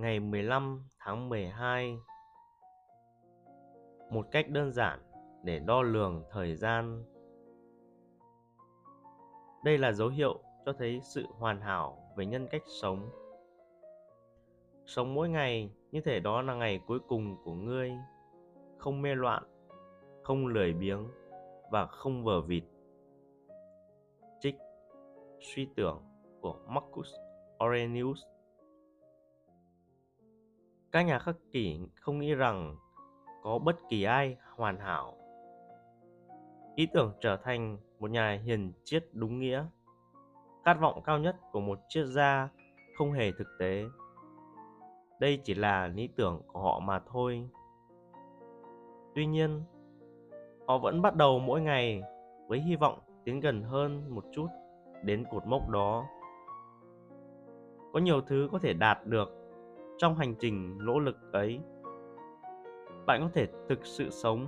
ngày 15 tháng 12 một cách đơn giản để đo lường thời gian. Đây là dấu hiệu cho thấy sự hoàn hảo về nhân cách sống. Sống mỗi ngày như thể đó là ngày cuối cùng của ngươi. Không mê loạn, không lười biếng và không vờ vịt. Trích suy tưởng của marcus aurelius các nhà khắc kỷ không nghĩ rằng có bất kỳ ai hoàn hảo. Ý tưởng trở thành một nhà hiền triết đúng nghĩa. Khát vọng cao nhất của một triết gia không hề thực tế. Đây chỉ là lý tưởng của họ mà thôi. Tuy nhiên, họ vẫn bắt đầu mỗi ngày với hy vọng tiến gần hơn một chút đến cột mốc đó. Có nhiều thứ có thể đạt được trong hành trình nỗ lực ấy bạn có thể thực sự sống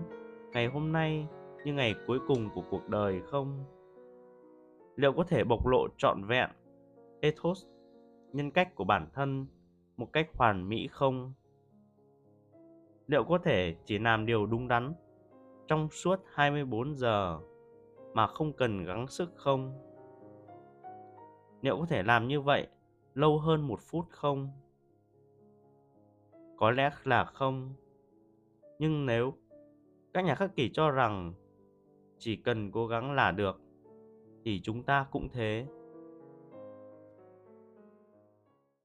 ngày hôm nay như ngày cuối cùng của cuộc đời không liệu có thể bộc lộ trọn vẹn ethos, nhân cách của bản thân một cách hoàn mỹ không liệu có thể chỉ làm điều đúng đắn trong suốt 24 giờ mà không cần gắng sức không? Liệu có thể làm như vậy lâu hơn một phút không? Có lẽ là không. Nhưng nếu các nhà khắc kỷ cho rằng chỉ cần cố gắng là được, thì chúng ta cũng thế